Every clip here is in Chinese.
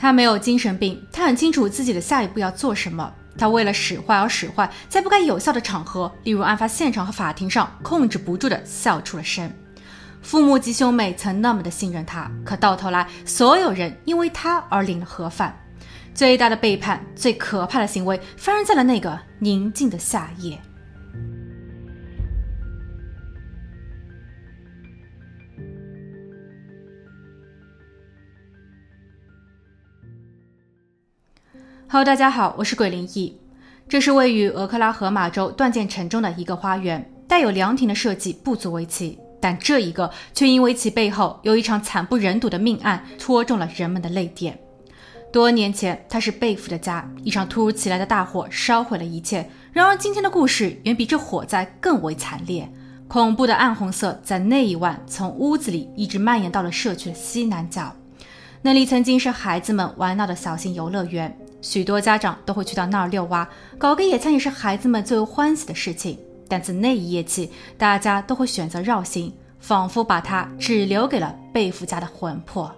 他没有精神病，他很清楚自己的下一步要做什么。他为了使坏而使坏，在不该有效的场合，例如案发现场和法庭上，控制不住的笑出了声。父母及兄妹曾那么的信任他，可到头来，所有人因为他而领了盒饭。最大的背叛，最可怕的行为，发生在了那个宁静的夏夜。Hello，大家好，我是鬼灵异。这是位于俄克拉荷马州断剑城中的一个花园，带有凉亭的设计不足为奇，但这一个却因为其背后有一场惨不忍睹的命案，戳中了人们的泪点。多年前，它是贝弗的家，一场突如其来的大火烧毁了一切。然而，今天的故事远比这火灾更为惨烈。恐怖的暗红色在那一晚从屋子里一直蔓延到了社区的西南角，那里曾经是孩子们玩闹的小型游乐园。许多家长都会去到那儿遛娃，搞个野餐也是孩子们最为欢喜的事情。但自那一夜起，大家都会选择绕行，仿佛把它只留给了贝弗家的魂魄。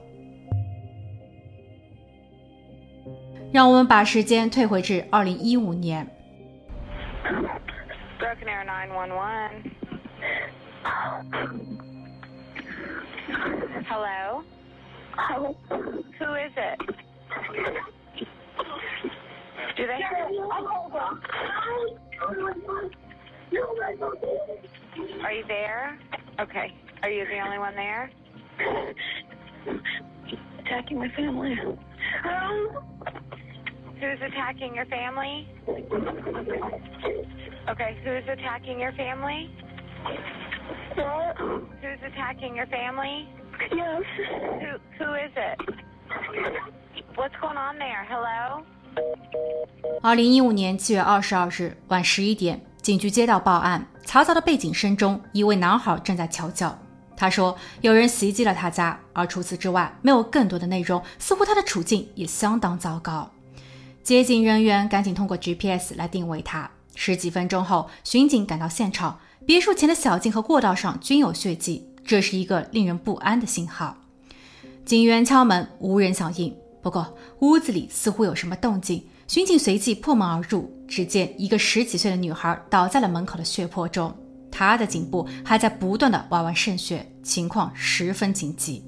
让我们把时间退回至二零一五年。Hello. Oh. Who is it? Do they? Oh, Are you there? Okay. Are you the only one there? attacking my family. Who's attacking your family? Okay, who's attacking your family? What? Who's attacking your family? Yes. Who who is it? What's going on there? Hello? 二零一五年七月二十二日晚十一点，警局接到报案，嘈杂的背景声中，一位男孩正在求救。他说有人袭击了他家，而除此之外没有更多的内容，似乎他的处境也相当糟糕。接警人员赶紧通过 GPS 来定位他。十几分钟后，巡警赶到现场，别墅前的小径和过道上均有血迹，这是一个令人不安的信号。警员敲门，无人响应。不过屋子里似乎有什么动静，巡警随即破门而入，只见一个十几岁的女孩倒在了门口的血泊中，她的颈部还在不断的哇哇渗血，情况十分紧急。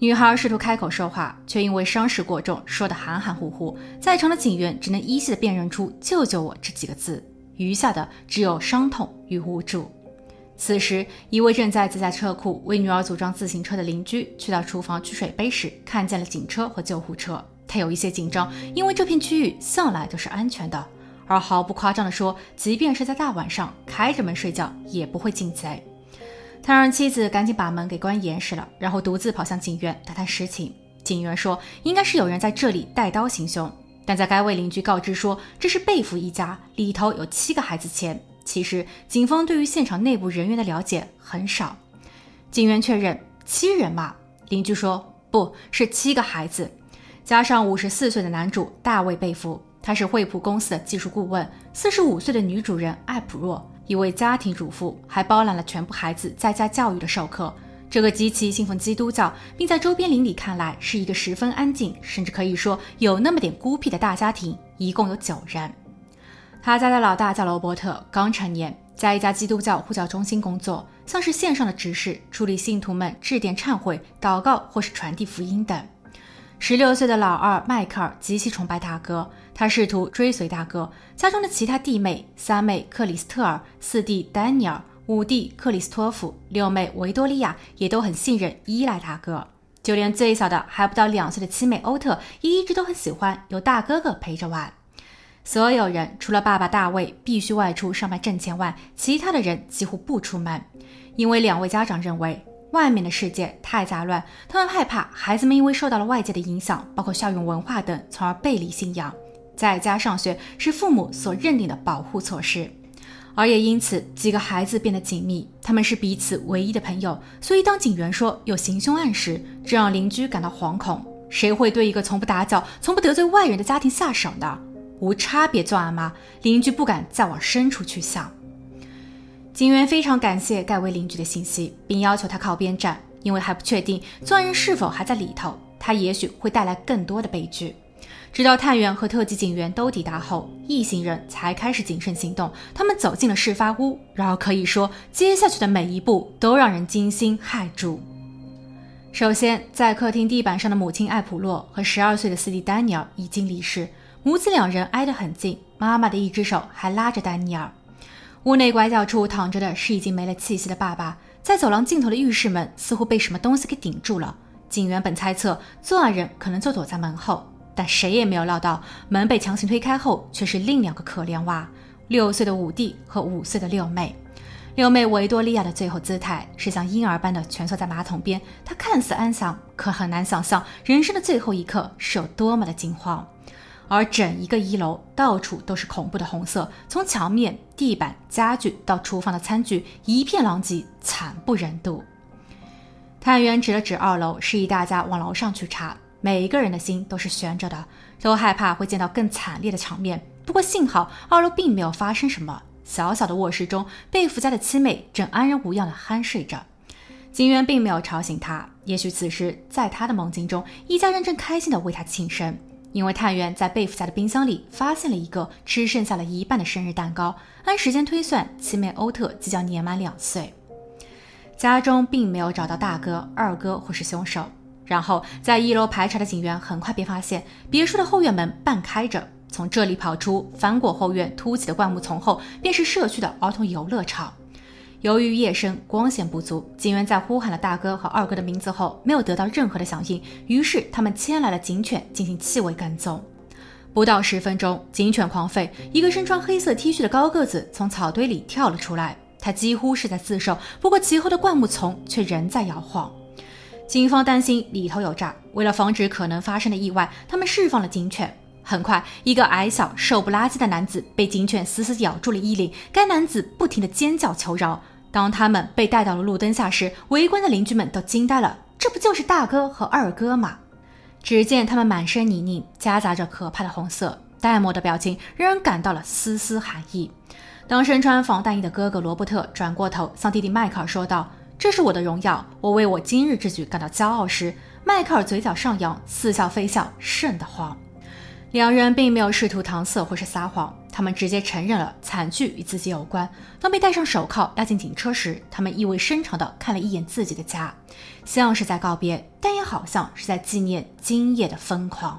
女孩试图开口说话，却因为伤势过重，说得含含糊糊。在场的警员只能依稀的辨认出“救救我”这几个字，余下的只有伤痛与无助。此时，一位正在自家车库为女儿组装自行车的邻居去到厨房取水杯时，看见了警车和救护车。他有一些紧张，因为这片区域向来都是安全的。而毫不夸张地说，即便是在大晚上开着门睡觉，也不会进贼。他让妻子赶紧把门给关严实了，然后独自跑向警院打探实情。警员说，应该是有人在这里带刀行凶。但在该位邻居告知说这是贝弗一家，里头有七个孩子前，其实警方对于现场内部人员的了解很少。警员确认七人嘛？邻居说不是七个孩子，加上五十四岁的男主大卫贝弗，他是惠普公司的技术顾问；四十五岁的女主人艾普若。一位家庭主妇还包揽了全部孩子在家教育的授课。这个极其信奉基督教，并在周边邻里看来是一个十分安静，甚至可以说有那么点孤僻的大家庭，一共有九人。他家的老大叫罗伯特，刚成年，在一家基督教呼叫中心工作，像是线上的执事，处理信徒们致电忏悔、祷告或是传递福音等。十六岁的老二迈克尔极其崇拜大哥，他试图追随大哥。家中的其他弟妹、三妹克里斯特尔、四弟丹尼尔、五弟克里斯托弗、六妹维多利亚也都很信任、依赖大哥。就连最小的还不到两岁的七妹欧特，也一直都很喜欢有大哥哥陪着玩。所有人除了爸爸大卫必须外出上班挣钱外，其他的人几乎不出门，因为两位家长认为。外面的世界太杂乱，他们害怕孩子们因为受到了外界的影响，包括校园文化等，从而背离信仰。在家上学是父母所认定的保护措施，而也因此几个孩子变得紧密，他们是彼此唯一的朋友。所以当警员说有行凶案时，这让邻居感到惶恐。谁会对一个从不打搅、从不得罪外人的家庭下手呢？无差别作案吗？邻居不敢再往深处去想。警员非常感谢该位邻居的信息，并要求他靠边站，因为还不确定作案人是否还在里头。他也许会带来更多的悲剧。直到探员和特级警员都抵达后，一行人才开始谨慎行动。他们走进了事发屋，然而可以说，接下去的每一步都让人惊心骇注。首先，在客厅地板上的母亲艾普洛和十二岁的四弟丹尼尔已经离世，母子两人挨得很近，妈妈的一只手还拉着丹尼尔。屋内拐角处躺着的是已经没了气息的爸爸，在走廊尽头的浴室门似乎被什么东西给顶住了。警员本猜测作案人可能就躲在门后。但谁也没有料到，门被强行推开后，却是另两个可怜娃：六岁的五弟和五岁的六妹。六妹维多利亚的最后姿态是像婴儿般的蜷缩在马桶边，她看似安详，可很难想象人生的最后一刻是有多么的惊慌。而整一个一楼到处都是恐怖的红色，从墙面、地板、家具到厨房的餐具，一片狼藉，惨不忍睹。探员指了指二楼，示意大家往楼上去查。每一个人的心都是悬着的，都害怕会见到更惨烈的场面。不过幸好二楼并没有发生什么。小小的卧室中，贝弗家的七妹正安然无恙地酣睡着。警员并没有吵醒她，也许此时在她的梦境中，一家人正开心地为她庆生。因为探员在贝弗家的冰箱里发现了一个吃剩下了一半的生日蛋糕。按时间推算，七妹欧特即将年满两岁。家中并没有找到大哥、二哥或是凶手。然后，在一楼排查的警员很快便发现，别墅的后院门半开着，从这里跑出，翻过后院凸起的灌木丛后，便是社区的儿童游乐场。由于夜深，光线不足，警员在呼喊了大哥和二哥的名字后，没有得到任何的响应，于是他们牵来了警犬进行气味跟踪。不到十分钟，警犬狂吠，一个身穿黑色 T 恤的高个子从草堆里跳了出来，他几乎是在自首，不过其后的灌木丛却仍在摇晃。警方担心里头有诈，为了防止可能发生的意外，他们释放了警犬。很快，一个矮小、瘦不拉几的男子被警犬死死咬住了衣领，该男子不停地尖叫求饶。当他们被带到了路灯下时，围观的邻居们都惊呆了，这不就是大哥和二哥吗？只见他们满身泥泞，夹杂着可怕的红色，淡漠的表情让人感到了丝丝寒意。当身穿防弹衣的哥哥罗伯特转过头向弟弟迈克尔说道。这是我的荣耀，我为我今日之举感到骄傲时，迈克尔嘴角上扬，似笑非笑，瘆得慌。两人并没有试图搪塞或是撒谎，他们直接承认了惨剧与自己有关。当被戴上手铐押进警车时，他们意味深长地看了一眼自己的家，像是在告别，但也好像是在纪念今夜的疯狂。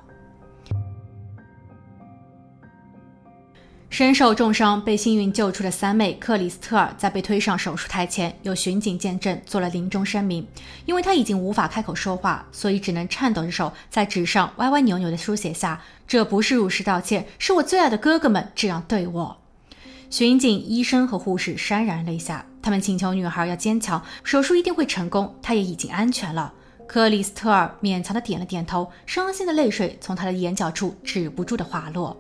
身受重伤被幸运救出的三妹克里斯特尔，在被推上手术台前，有巡警见证做了临终声明。因为他已经无法开口说话，所以只能颤抖着手在纸上歪歪扭扭地书写下：“这不是入室道歉，是我最爱的哥哥们这样对我。”巡警、医生和护士潸然泪下，他们请求女孩要坚强，手术一定会成功，她也已经安全了。克里斯特尔勉强地点了点头，伤心的泪水从他的眼角处止不住地滑落。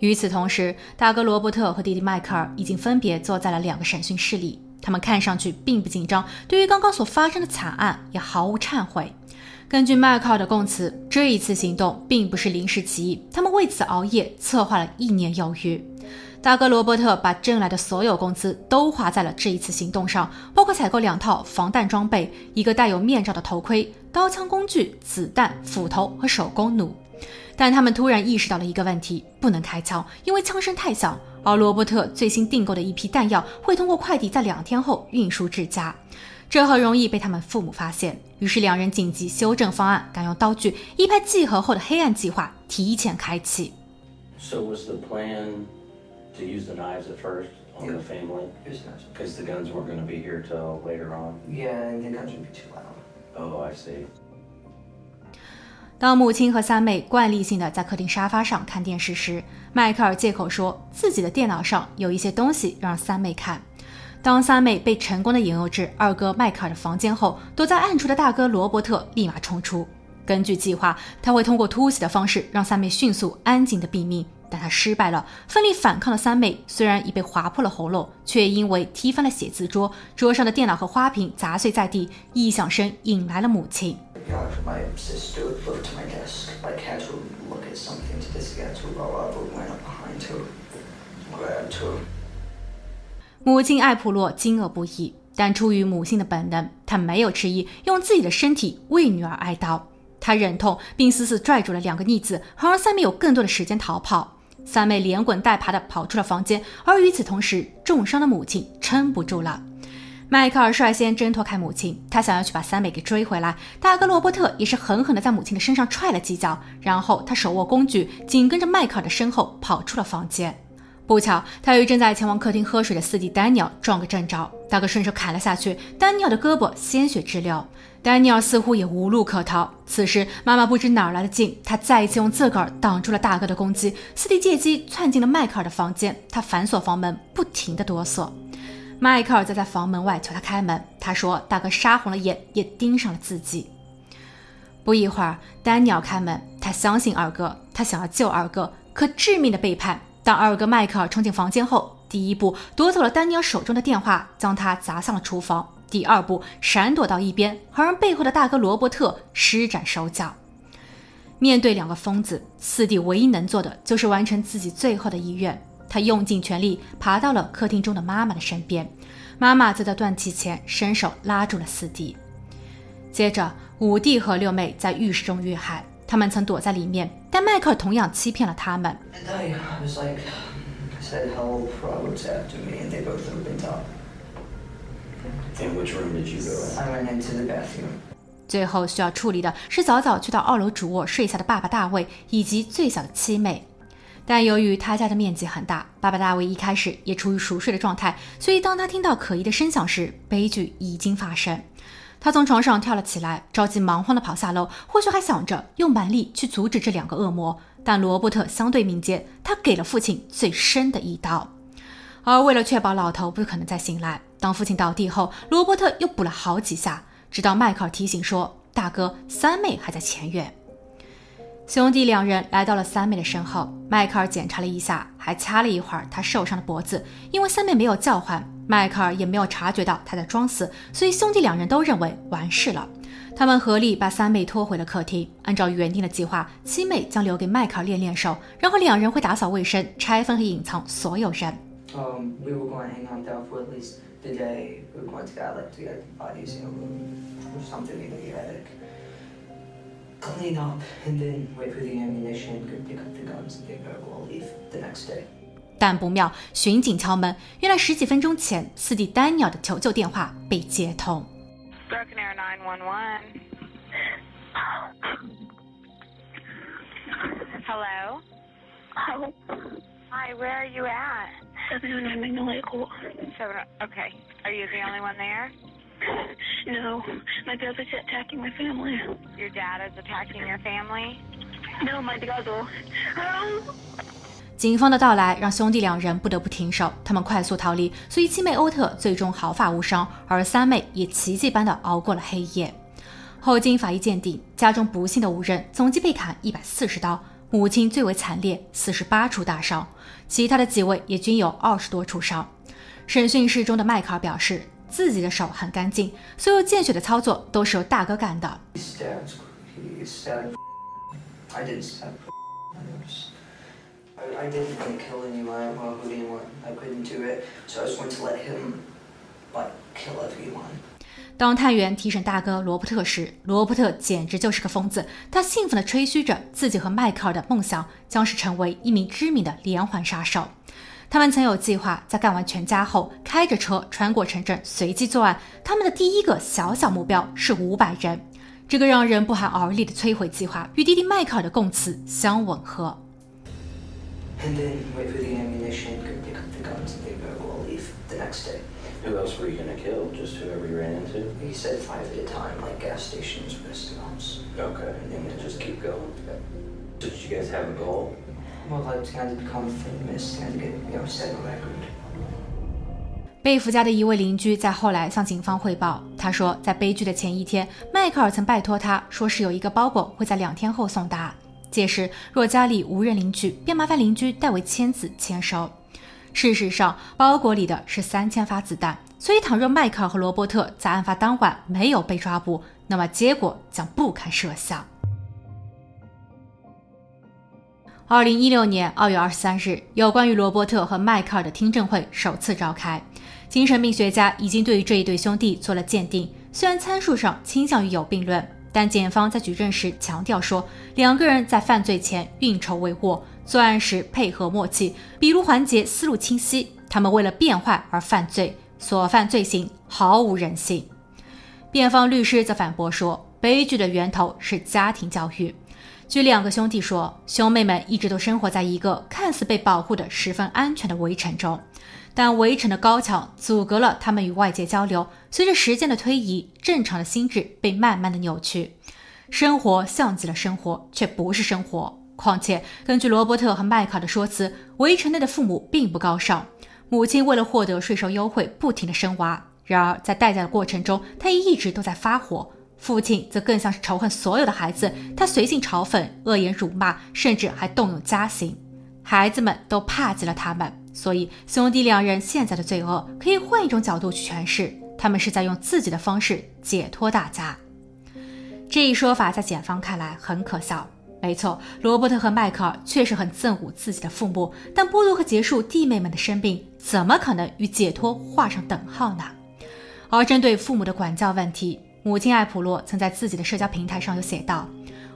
与此同时，大哥罗伯特和弟弟迈克尔已经分别坐在了两个审讯室里。他们看上去并不紧张，对于刚刚所发生的惨案也毫无忏悔。根据迈克尔的供词，这一次行动并不是临时起意，他们为此熬夜策划了一年有余。大哥罗伯特把挣来的所有工资都花在了这一次行动上，包括采购两套防弹装备、一个带有面罩的头盔、刀枪工具、子弹、斧头和手工弩。但他们突然意识到了一个问题：不能开枪，因为枪声太响。而罗伯特最新订购的一批弹药会通过快递在两天后运输至家，这很容易被他们父母发现。于是两人紧急修正方案，改用刀具，一拍即合后的黑暗计划提前开启。So was the plan to use the knives at first on the family? Because the guns weren't going to be here till later on. Yeah, and the guns would be too loud. Oh, I see. 当母亲和三妹惯例性的在客厅沙发上看电视时，迈克尔借口说自己的电脑上有一些东西让三妹看。当三妹被成功的引诱至二哥迈克尔的房间后，躲在暗处的大哥罗伯特立马冲出。根据计划，他会通过突袭的方式让三妹迅速安静的毙命，但他失败了。奋力反抗的三妹虽然已被划破了喉咙，却因为踢翻了写字桌，桌上的电脑和花瓶砸碎在地，异响声引来了母亲。yeah，母亲艾普洛惊愕不已，但出于母性的本能，她没有迟疑，用自己的身体为女儿哀悼。她忍痛并死死拽住了两个逆子，好让三妹有更多的时间逃跑。三妹连滚带爬地跑出了房间，而与此同时，重伤的母亲撑不住了。迈克尔率先挣脱开母亲，他想要去把三妹给追回来。大哥罗伯特也是狠狠地在母亲的身上踹了几脚，然后他手握工具，紧跟着迈克尔的身后跑出了房间。不巧，他与正在前往客厅喝水的四弟丹尼尔撞个正着，大哥顺手砍了下去，丹尼尔的胳膊鲜血直流。丹尼尔似乎也无路可逃。此时，妈妈不知哪儿来的劲，她再一次用自个儿挡住了大哥的攻击。四弟借机窜进了迈克尔的房间，他反锁房门，不停的哆嗦。迈克尔则在房门外求他开门，他说大哥杀红了眼，也盯上了自己。不一会儿，丹尼尔开门，他相信二哥，他想要救二哥，可致命的背叛。当二哥迈克尔冲进房间后，第一步夺走了丹尼尔手中的电话，将他砸向了厨房；第二步闪躲到一边，好让背后的大哥罗伯特施展手脚。面对两个疯子，四弟唯一能做的就是完成自己最后的遗愿。他用尽全力爬到了客厅中的妈妈的身边，妈妈则在断气前伸手拉住了四弟。接着，五弟和六妹在浴室中遇害。他们曾躲在里面，但迈克尔同样欺骗了他们。最后需要处理的是早早去到二楼主卧睡下的爸爸大卫以及最小的七妹。但由于他家的面积很大，爸爸大卫一开始也处于熟睡的状态，所以当他听到可疑的声响时，悲剧已经发生。他从床上跳了起来，着急忙慌地跑下楼，或许还想着用蛮力去阻止这两个恶魔。但罗伯特相对敏捷，他给了父亲最深的一刀。而为了确保老头不可能再醒来，当父亲倒地后，罗伯特又补了好几下，直到迈克尔提醒说：“大哥，三妹还在前院。”兄弟两人来到了三妹的身后，迈克尔检查了一下，还掐了一会儿她受伤的脖子。因为三妹没有叫唤，迈克尔也没有察觉到她在装死，所以兄弟两人都认为完事了。他们合力把三妹拖回了客厅。按照原定的计划，七妹将留给迈克尔练练手，然后两人会打扫卫生、拆分和隐藏所有人。clean up and then wait for the ammunition, go pick up the guns and think we'll leave the next day. 但不妙，巡警敲门。原来十几分钟前，四弟丹尼尔的求救电话被接通。Broken Air 911. Hello. Hello. Hi, where are you at? 709 Magnolia Court. Seven. Okay. Are you the only one there? No, my brother's attacking my family. Your dad is attacking your family? No, my brother. 警方的到来让兄弟两人不得不停手，他们快速逃离，所以七妹欧特最终毫发无伤，而三妹也奇迹般的熬过了黑夜。后经法医鉴定，家中不幸的五人总计被砍一百四十刀，母亲最为惨烈，四十八处大伤，其他的几位也均有二十多处伤。审讯室中的迈克尔表示。自己的手很干净，所有见血的操作都是由大哥干的。当探员提审大哥罗伯特时，罗伯特简直就是个疯子，他兴奋地吹嘘着自己和迈克尔的梦想将是成为一名知名的连环杀手。他们曾有计划在干完全家后开着车穿过城镇随机作案。他们的第一个小小目标是五百人。这个让人不寒而栗的摧毁计划与弟弟迈克尔的供词相吻合。贝弗家的一位邻居在后来向警方汇报，他说，在悲剧的前一天，迈克尔曾拜托他说是有一个包裹会在两天后送达，届时若家里无人领取，便麻烦邻居代为签字签收。事实上，包裹里的是三千发子弹，所以倘若迈克尔和罗伯特在案发当晚没有被抓捕，那么结果将不堪设想。二零一六年二月二十三日，有关于罗伯特和迈克尔的听证会首次召开。精神病学家已经对于这一对兄弟做了鉴定，虽然参数上倾向于有病论，但检方在举证时强调说，两个人在犯罪前运筹帷幄，作案时配合默契，笔录环节思路清晰。他们为了变坏而犯罪，所犯罪行毫无人性。辩方律师则反驳说，悲剧的源头是家庭教育。据两个兄弟说，兄妹们一直都生活在一个看似被保护的十分安全的围城中，但围城的高墙阻隔了他们与外界交流。随着时间的推移，正常的心智被慢慢的扭曲，生活像极了生活，却不是生活。况且，根据罗伯特和麦卡的说辞，围城内的父母并不高尚，母亲为了获得税收优惠，不停的生娃。然而，在待嫁的过程中，她也一直都在发火。父亲则更像是仇恨所有的孩子，他随性嘲讽、恶言辱骂，甚至还动用家刑。孩子们都怕极了他们，所以兄弟两人现在的罪恶，可以换一种角度去诠释，他们是在用自己的方式解脱大家。这一说法在检方看来很可笑。没错，罗伯特和迈克尔确实很憎恶自己的父母，但剥夺和结束弟妹们的生病，怎么可能与解脱画上等号呢？而针对父母的管教问题，母亲艾普洛曾在自己的社交平台上有写道：“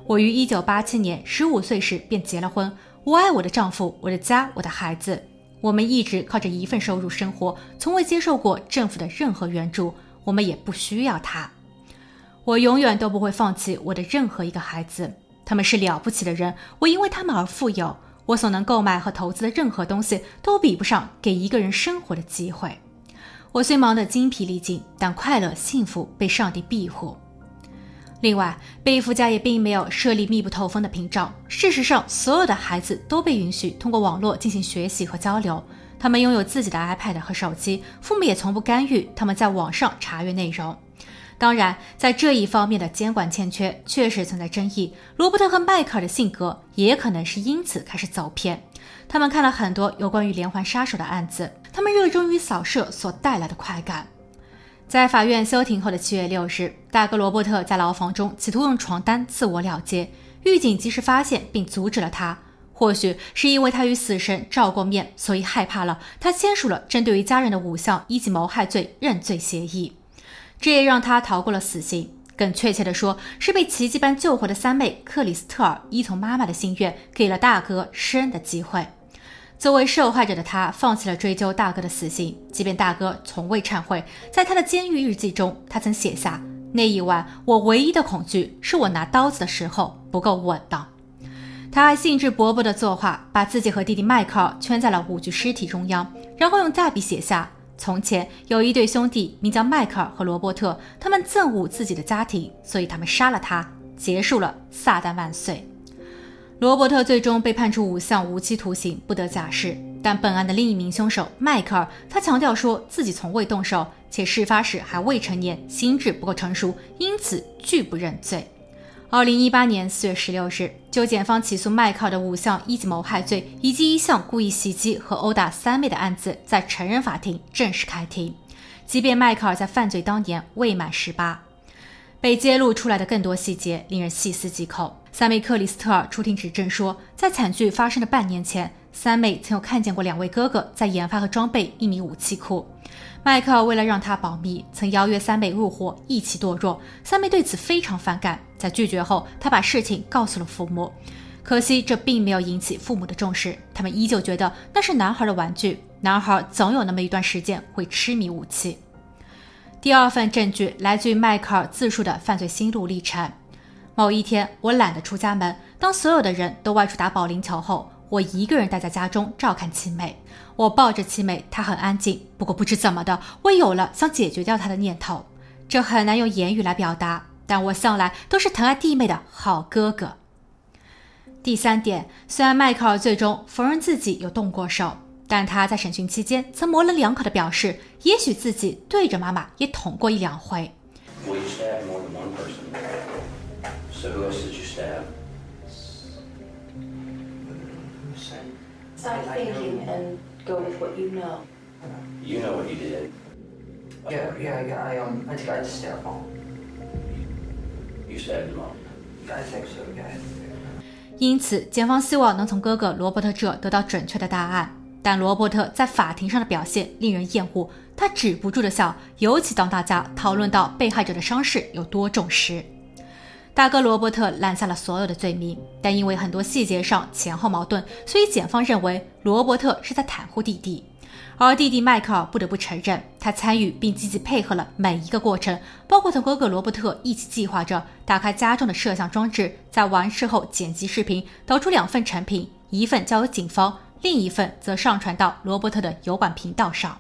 我于1987年15岁时便结了婚，我爱我的丈夫、我的家、我的孩子。我们一直靠着一份收入生活，从未接受过政府的任何援助，我们也不需要他。我永远都不会放弃我的任何一个孩子，他们是了不起的人，我因为他们而富有。我所能购买和投资的任何东西都比不上给一个人生活的机会。”我虽忙得精疲力尽，但快乐幸福被上帝庇护。另外，贝弗家也并没有设立密不透风的屏障。事实上，所有的孩子都被允许通过网络进行学习和交流。他们拥有自己的 iPad 和手机，父母也从不干预他们在网上查阅内容。当然，在这一方面的监管欠缺确实存在争议。罗伯特和迈克尔的性格也可能是因此开始走偏。他们看了很多有关于连环杀手的案子。他们热衷于扫射所带来的快感。在法院休庭后的七月六日，大哥罗伯特在牢房中企图用床单自我了结，狱警及时发现并阻止了他。或许是因为他与死神照过面，所以害怕了，他签署了针对于家人的五项一级谋害罪认罪协议，这也让他逃过了死刑。更确切的说，是被奇迹般救活的三妹克里斯特尔依从妈妈的心愿，给了大哥施恩的机会。作为受害者的他，放弃了追究大哥的死刑，即便大哥从未忏悔。在他的监狱日记中，他曾写下：“那一晚，我唯一的恐惧是我拿刀子的时候不够稳当。”他还兴致勃勃地作画，把自己和弟弟迈克尔圈在了五具尸体中央，然后用大笔写下：“从前有一对兄弟，名叫迈克尔和罗伯特，他们憎恶自己的家庭，所以他们杀了他，结束了撒旦万岁。”罗伯特最终被判处五项无期徒刑，不得假释。但本案的另一名凶手迈克尔，他强调说自己从未动手，且事发时还未成年，心智不够成熟，因此拒不认罪。二零一八年四月十六日，就检方起诉迈克尔的五项一级谋害罪以及一项故意袭击和殴打三妹的案子，在成人法庭正式开庭。即便迈克尔在犯罪当年未满十八。被揭露出来的更多细节令人细思极恐。三妹克里斯特尔出庭指证说，在惨剧发生的半年前，三妹曾有看见过两位哥哥在研发和装备一名武器库。迈克尔为了让他保密，曾邀约三妹入伙一起堕落。三妹对此非常反感，在拒绝后，他把事情告诉了父母。可惜这并没有引起父母的重视，他们依旧觉得那是男孩的玩具，男孩总有那么一段时间会痴迷武器。第二份证据来自于迈克尔自述的犯罪心路历程。某一天，我懒得出家门，当所有的人都外出打保龄球后，我一个人待在家中照看七妹。我抱着七妹，她很安静。不过不知怎么的，我有了想解决掉她的念头。这很难用言语来表达，但我向来都是疼爱弟妹的好哥哥。第三点，虽然迈克尔最终否认自己有动过手。但他在审讯期间曾模棱两可的表示，也许自己对着妈妈也捅过一两回。因此，检方希望能从哥哥罗伯特这得到准确的答案。但罗伯特在法庭上的表现令人厌恶，他止不住的笑，尤其当大家讨论到被害者的伤势有多重时。大哥罗伯特揽下了所有的罪名，但因为很多细节上前后矛盾，所以检方认为罗伯特是在袒护弟弟。而弟弟迈克尔不得不承认，他参与并积极配合了每一个过程，包括同哥哥罗伯特一起计划着打开家中的摄像装置，在完事后剪辑视频，导出两份成品，一份交给警方，另一份则上传到罗伯特的油管频道上。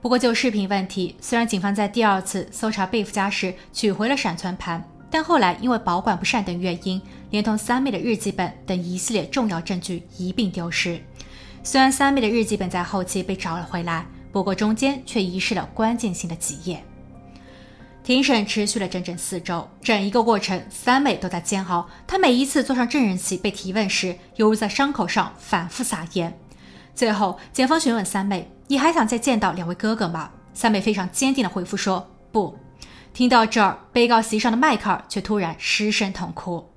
不过就视频问题，虽然警方在第二次搜查贝夫家时取回了闪存盘，但后来因为保管不善等原因，连同三妹的日记本等一系列重要证据一并丢失。虽然三妹的日记本在后期被找了回来，不过中间却遗失了关键性的几页。庭审持续了整整四周，整一个过程，三妹都在煎熬。她每一次坐上证人席被提问时，犹如在伤口上反复撒盐。最后，检方询问三妹：“你还想再见到两位哥哥吗？”三妹非常坚定地回复说：“不。”听到这儿，被告席上的迈克尔却突然失声痛哭。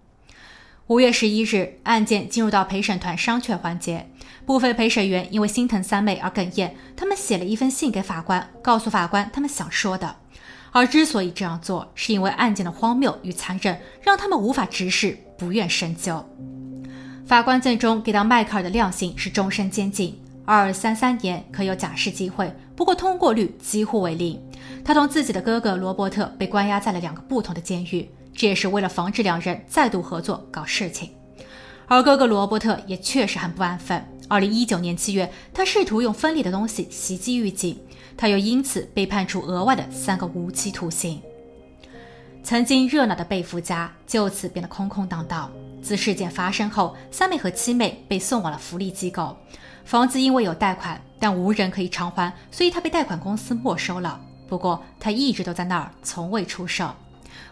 五月十一日，案件进入到陪审团商榷环节。部分陪审员因为心疼三妹而哽咽，他们写了一封信给法官，告诉法官他们想说的。而之所以这样做，是因为案件的荒谬与残忍让他们无法直视，不愿深究。法官最终给到迈克尔的量刑是终身监禁，二三三年可有假释机会，不过通过率几乎为零。他同自己的哥哥罗伯特被关押在了两个不同的监狱。这也是为了防止两人再度合作搞事情，而哥哥罗伯特也确实很不安分。二零一九年七月，他试图用锋利的东西袭击狱警，他又因此被判处额外的三个无期徒刑。曾经热闹的贝夫家就此变得空空荡荡。自事件发生后，三妹和七妹被送往了福利机构，房子因为有贷款，但无人可以偿还，所以他被贷款公司没收了。不过他一直都在那儿，从未出手。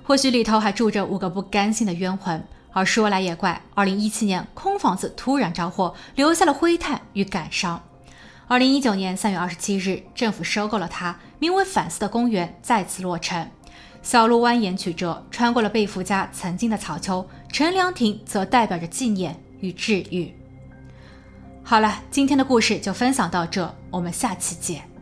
或许里头还住着五个不甘心的冤魂。而说来也怪，二零一七年空房子突然着火，留下了灰炭与感伤。二零一九年三月二十七日，政府收购了它，名为反思的公园再次落成。小路蜿蜒曲折，穿过了贝福家曾经的草丘，陈良亭则代表着纪念与治愈。好了，今天的故事就分享到这，我们下期见。